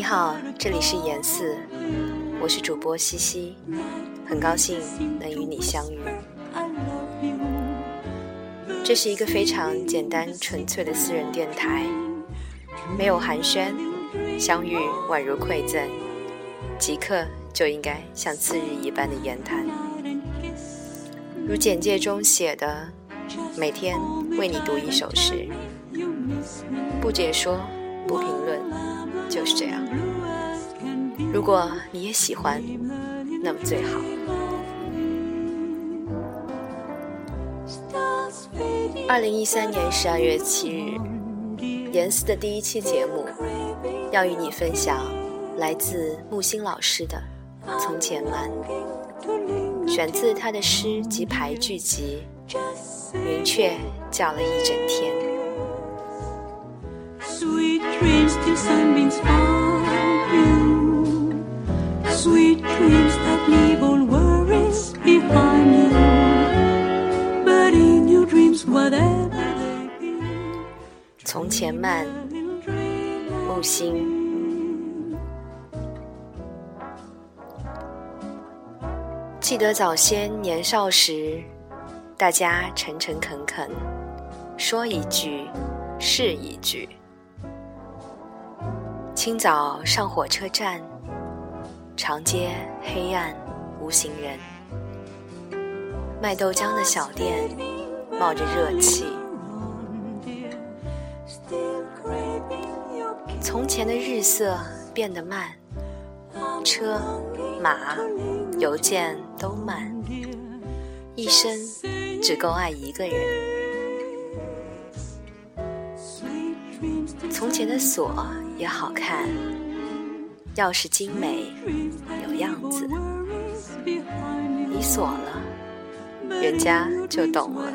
你好，这里是严四，我是主播西西，很高兴能与你相遇。这是一个非常简单纯粹的私人电台，没有寒暄，相遇宛如馈赠，即刻就应该像次日一般的言谈。如简介中写的，每天为你读一首诗，不解说，不评论，就是这样。如果你也喜欢，那么最好。二零一三年十二月七日，严思的第一期节目，要与你分享来自木心老师的《从前慢》，选自他的诗及牌剧集《云雀叫了一整天》。从前慢，木心。记得早先年少时，大家诚诚恳恳，说一句是一句。清早上火车站，长街黑暗无行人，卖豆浆的小店冒着热气。从前的日色变得慢，车、马、邮件都慢，一生只够爱一个人。从前的锁也好看，钥匙精美有样子，你锁了，人家就懂了。